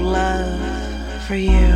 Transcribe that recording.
love for you.